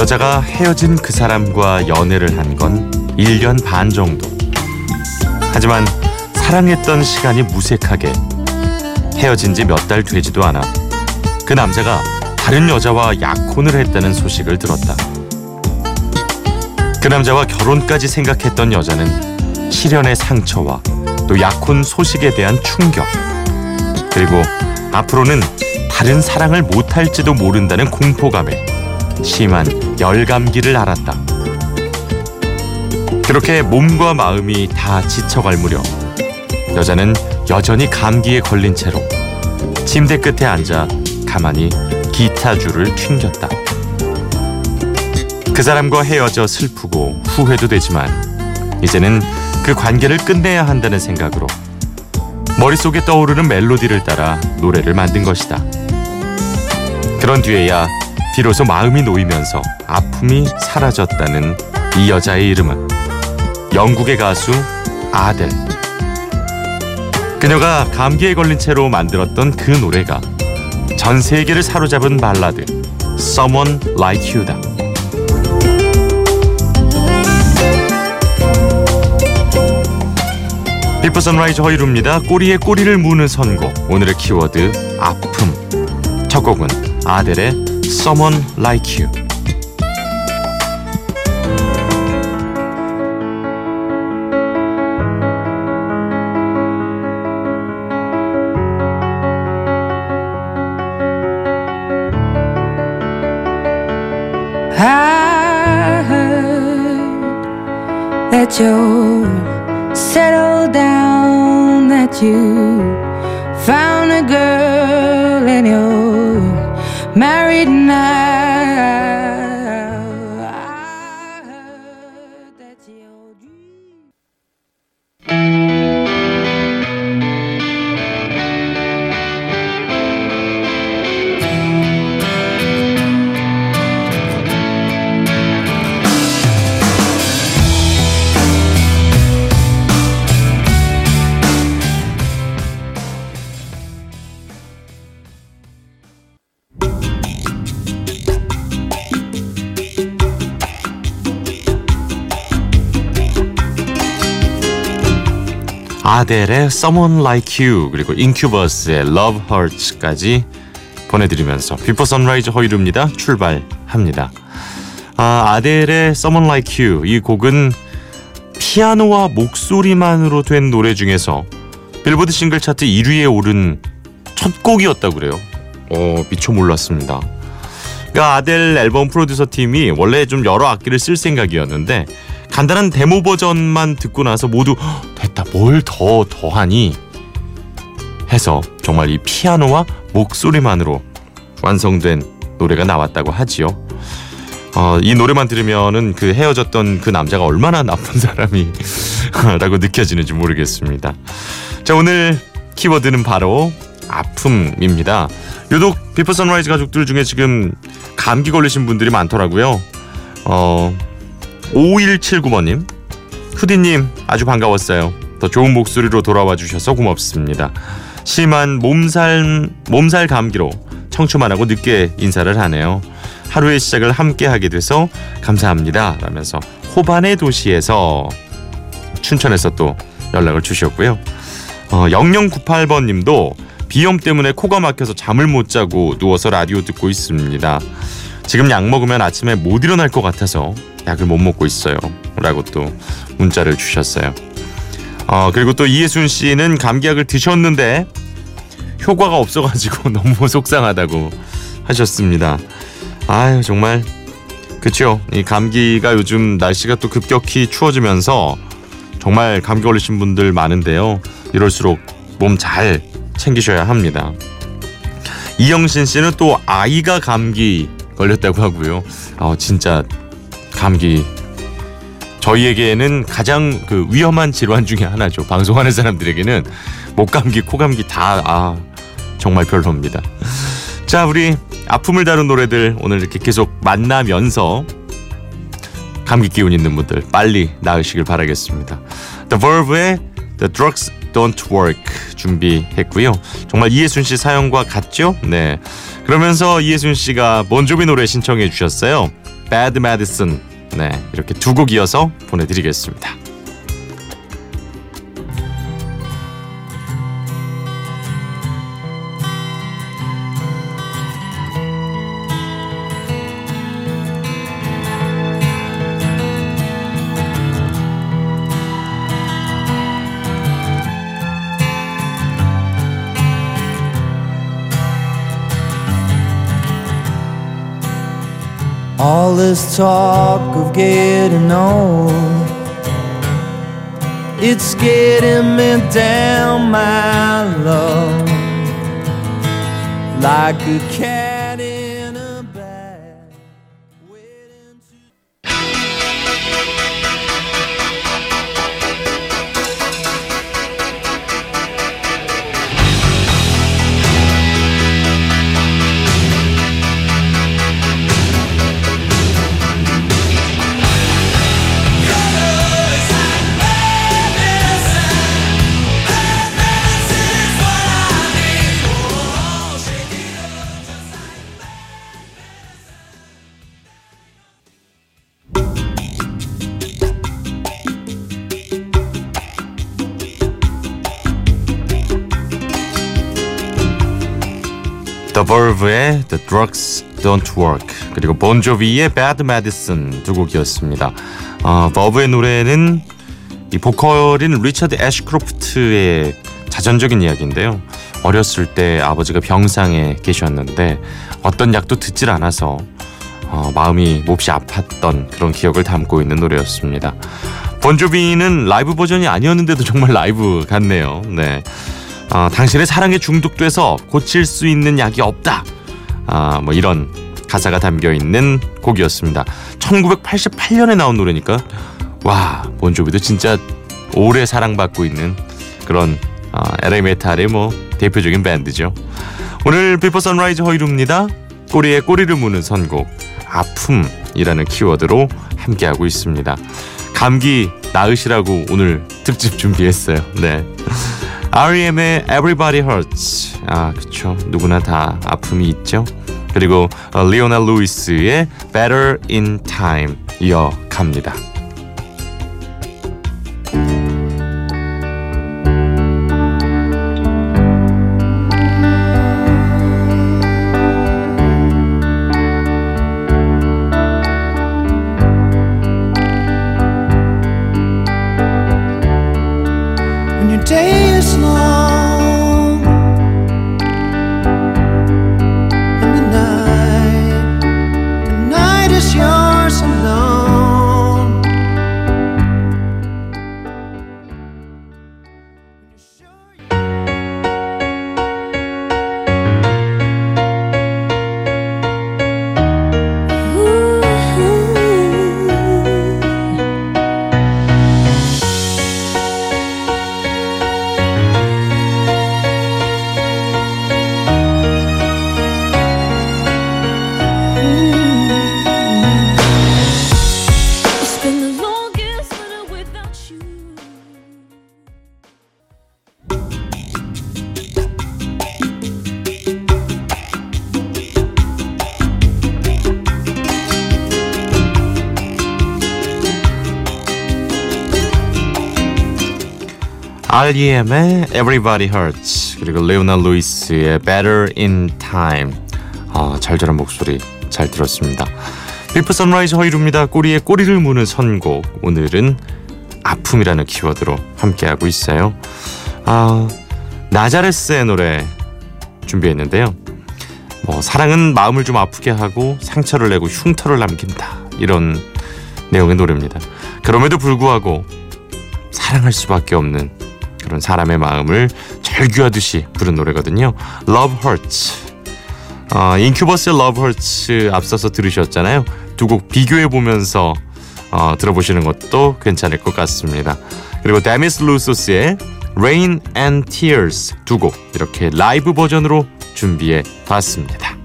여자가 헤어진 그 사람과 연애를 한 건 1년 반 정도. 하지만 사랑했던 시간이 무색하게 헤어진 지 몇 달 되지도 않아 그 남자가 다른 여자와 약혼을 했다는 소식을 들었다. 그 남자와 결혼까지 생각했던 여자는 실연의 상처와 또 약혼 소식에 대한 충격 그리고 앞으로는 다른 사랑을 못할지도 모른다는 공포감에 심한 열감기를 앓았다. 그렇게 몸과 마음이 다 지쳐갈 무렵 여자는 여전히 감기에 걸린 채로 침대 끝에 앉아 가만히 기타 줄을 튕겼다. 그 사람과 헤어져 슬프고 후회도 되지만 이제는 그 관계를 끝내야 한다는 생각으로 머릿속에 떠오르는 멜로디를 따라 노래를 만든 것이다. 그런 뒤에야 비로소 마음이 놓이면서 아픔이 사라졌다는 이 여자의 이름은 영국의 가수 아델. 그녀가 감기에 걸린 채로 만들었던 그 노래가 전 세계를 사로잡은 발라드 Someone Like You다. 비포 선라이즈 허이루입니다. 꼬리에 꼬리를 무는 선곡. 오늘의 키워드 아픔. 첫 곡은 아델의 Someone Like You. I heard that you're settled down, that you found a girl and you're married now. 아델의 Someone Like You 그리고 인큐버스의 Love Hurts까지 보내드리면서 비포 선라이즈 허일후입니다. 출발합니다. 아, 아델의 Someone Like You 이 곡은 피아노와 목소리만으로 된 노래 중에서 빌보드 싱글 차트 1위에 오른 첫 곡이었다고 그래요. 어, 미처 몰랐습니다. 그러니까 아델 앨범 프로듀서 팀이 원래 좀 여러 악기를 쓸 생각이었는데 간단한 데모 버전만 듣고 나서 모두 "헉, 됐다 뭘 더 더하니 해서 정말 이 피아노와 목소리만으로 완성된 노래가 나왔다고 하지요. 어, 이 노래만 들으면은 그 헤어졌던 그 남자가 얼마나 나쁜 사람이라고 느껴지는지 모르겠습니다. 자 오늘 키워드는 바로 아픔입니다. 유독 비포 선라이즈 가족들 중에 지금 감기 걸리신 분들이 많더라고요. 어, 5179번님, 후디님 아주 반가웠어요. 더 좋은 목소리로 돌아와 주셔서 고맙습니다. 심한 몸살 몸살 감기로 청초만 하고 늦게 인사를 하네요. 하루의 시작을 함께 하게 돼서 감사합니다. 라면서 호반의 도시에서 춘천에서 또 연락을 주셨고요. 어, 0098번 님도 비염 때문에 코가 막혀서 잠을 못 자고 누워서 라디오 듣고 있습니다. 지금 약 먹으면 아침에 못 일어날 것 같아서 약을 못 먹고 있어요. 라고 또 문자를 주셨어요. 어, 그리고 또 이예순 씨는 감기약을 드셨는데 효과가 없어가지고 너무 속상하다고 하셨습니다. 아유 정말 그쵸 이 감기가 요즘 날씨가 또 급격히 추워지면서 정말 감기 걸리신 분들 많은데요. 이럴수록 몸 잘 챙기셔야 합니다. 이영신 씨는 또 아이가 감기 걸렸다고 하고요. 어, 진짜 감기 저희에게는 가장 그 위험한 질환 중에 하나죠. 방송하는 사람들에게는 목 감기, 코 감기 다 아, 정말 별로입니다. 자, 우리 아픔을 다룬 노래들 오늘 이렇게 계속 만나면서 감기 기운 있는 분들 빨리 나으시길 바라겠습니다. The Verve의 The Drugs Don't Work 준비했고요. 정말 이예순 씨 사연과 같죠? 네. 그러면서 이예순 씨가 본조비 노래 신청해 주셨어요. Bad Medicine. 네, 이렇게 두 곡 이어서 보내드리겠습니다. All this talk of getting old, it's getting me down, my love, like a cat Verve의 The Drugs Don't Work 그리고 본조비의 Bad Medicine 두 곡이었습니다. 어, 버브의 노래는 이 보컬인 리처드 애쉬크로프트의 자전적인 이야기인데요. 어렸을 때 아버지가 병상에 계셨는데 어떤 약도 듣질 않아서 어, 마음이 몹시 아팠던 그런 기억을 담고 있는 노래였습니다. 본조비는 라이브 버전이 아니었는데도 정말 라이브 같네요. 네. 어, 당신의 사랑에 중독돼서 고칠 수 있는 약이 없다. 아, 뭐 이런 가사가 담겨 있는 곡이었습니다. 1988년에 나온 노래니까 와, 본조비도 진짜 오래 사랑받고 있는 그런 어, LA 메탈의 뭐 대표적인 밴드죠. 오늘 비포 선라이즈 허일후입니다. 꼬리에 꼬리를 무는 선곡 아픔이라는 키워드로 함께하고 있습니다. 감기 나으시라고 오늘 특집 준비했어요. 네. R.E.M의 Everybody Hurts. 아, 그쵸. 누구나 다 아픔이 있죠. 그리고 어, 리오나 루이스의 Better in Time 이어갑니다. R.E.M의 Everybody Hurts 그리고 레오나 루이스의 Better in Time 아, 절절한 목소리 잘 들었습니다. 비포 선라이즈 허일후입니다. 꼬리에 꼬리를 무는 선곡 오늘은 아픔이라는 키워드로 함께하고 있어요. 아, 나자레스의 노래 준비했는데요. 뭐 사랑은 마음을 좀 아프게 하고 상처를 내고 흉터를 남긴다 이런 내용의 노래입니다. 그럼에도 불구하고 사랑할 수밖에 없는 그런 사람의 마음을 절규하듯이 부른 노래거든요. Love Hurts. 어, 인큐버스의 Love Hurts 앞서서 들으셨잖아요. 두 곡 비교해 보면서 어, 들어보시는 것도 괜찮을 것 같습니다. 그리고 데미스 루소스의 Rain and Tears 두 곡 이렇게 라이브 버전으로 준비해 봤습니다.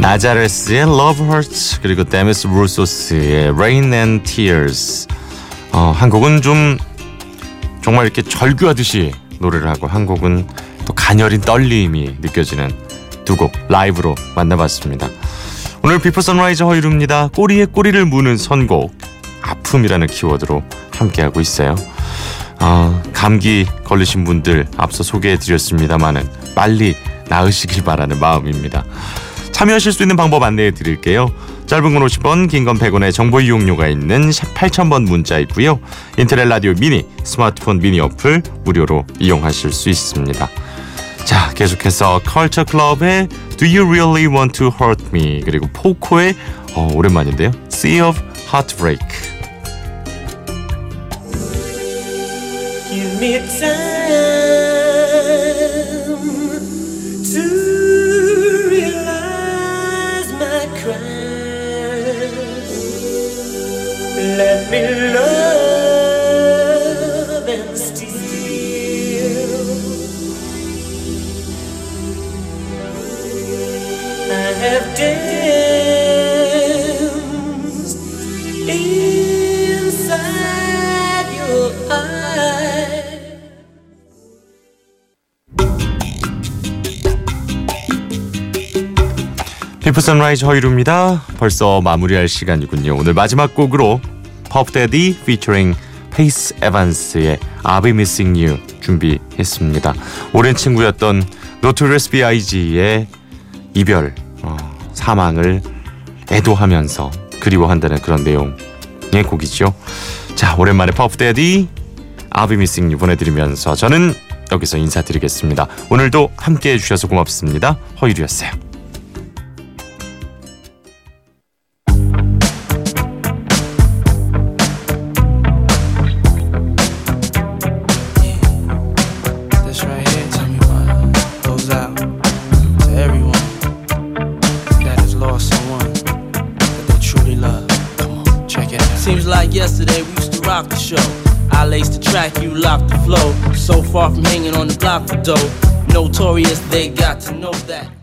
나자레스의 Love Hurts 그리고 데미스 루소스의 Rain and Tears 어, 한 곡은 좀 정말 이렇게 절규하듯이 노래를 하고 한 곡은 또 가녀린 떨림이 느껴지는 두 곡 라이브로 만나봤습니다. 오늘 비포 선라이즈 허일후입니다. 꼬리에 꼬리를 무는 선곡 아픔이라는 키워드로 함께하고 있어요. 아, 감기 걸리신 분들 앞서 소개해드렸습니다마는 빨리 나으시길 바라는 마음입니다. 참여하실 수 있는 방법 안내해 드릴게요. 짧은 건 50원, 긴 건 100원의 정보 이용료가 있는 샵 8000번 문자 있고요. 인터넷 라디오 미니, 스마트폰 미니 어플 무료로 이용하실 수 있습니다. 자, 계속해서 컬처 클럽의 Do You Really Want to Hurt Me 그리고 포코의 어, 오랜만인데요. Sea of Heartbreak. Give me time 비포 선라이즈 허일후입니다. 벌써 마무리할 시간이군요. 오늘 마지막 곡으로 퍼프 대디 피처링 페이스 에반스의 I'll Be Missing You 준비했습니다. 오랜 친구였던 노토리어스 B.I.G의 이별, 어, 사망을 애도하면서 그리워한다는 그런 내용의 곡이죠. 자, 오랜만에 퍼프 대디 You 보내드리면서 저는 여기서 인사드리겠습니다. 오늘도 함께해 주셔서 고맙습니다. 허일후였어요. You locked the flow. So far from hanging on the block for dough. Notorious, they got to know that.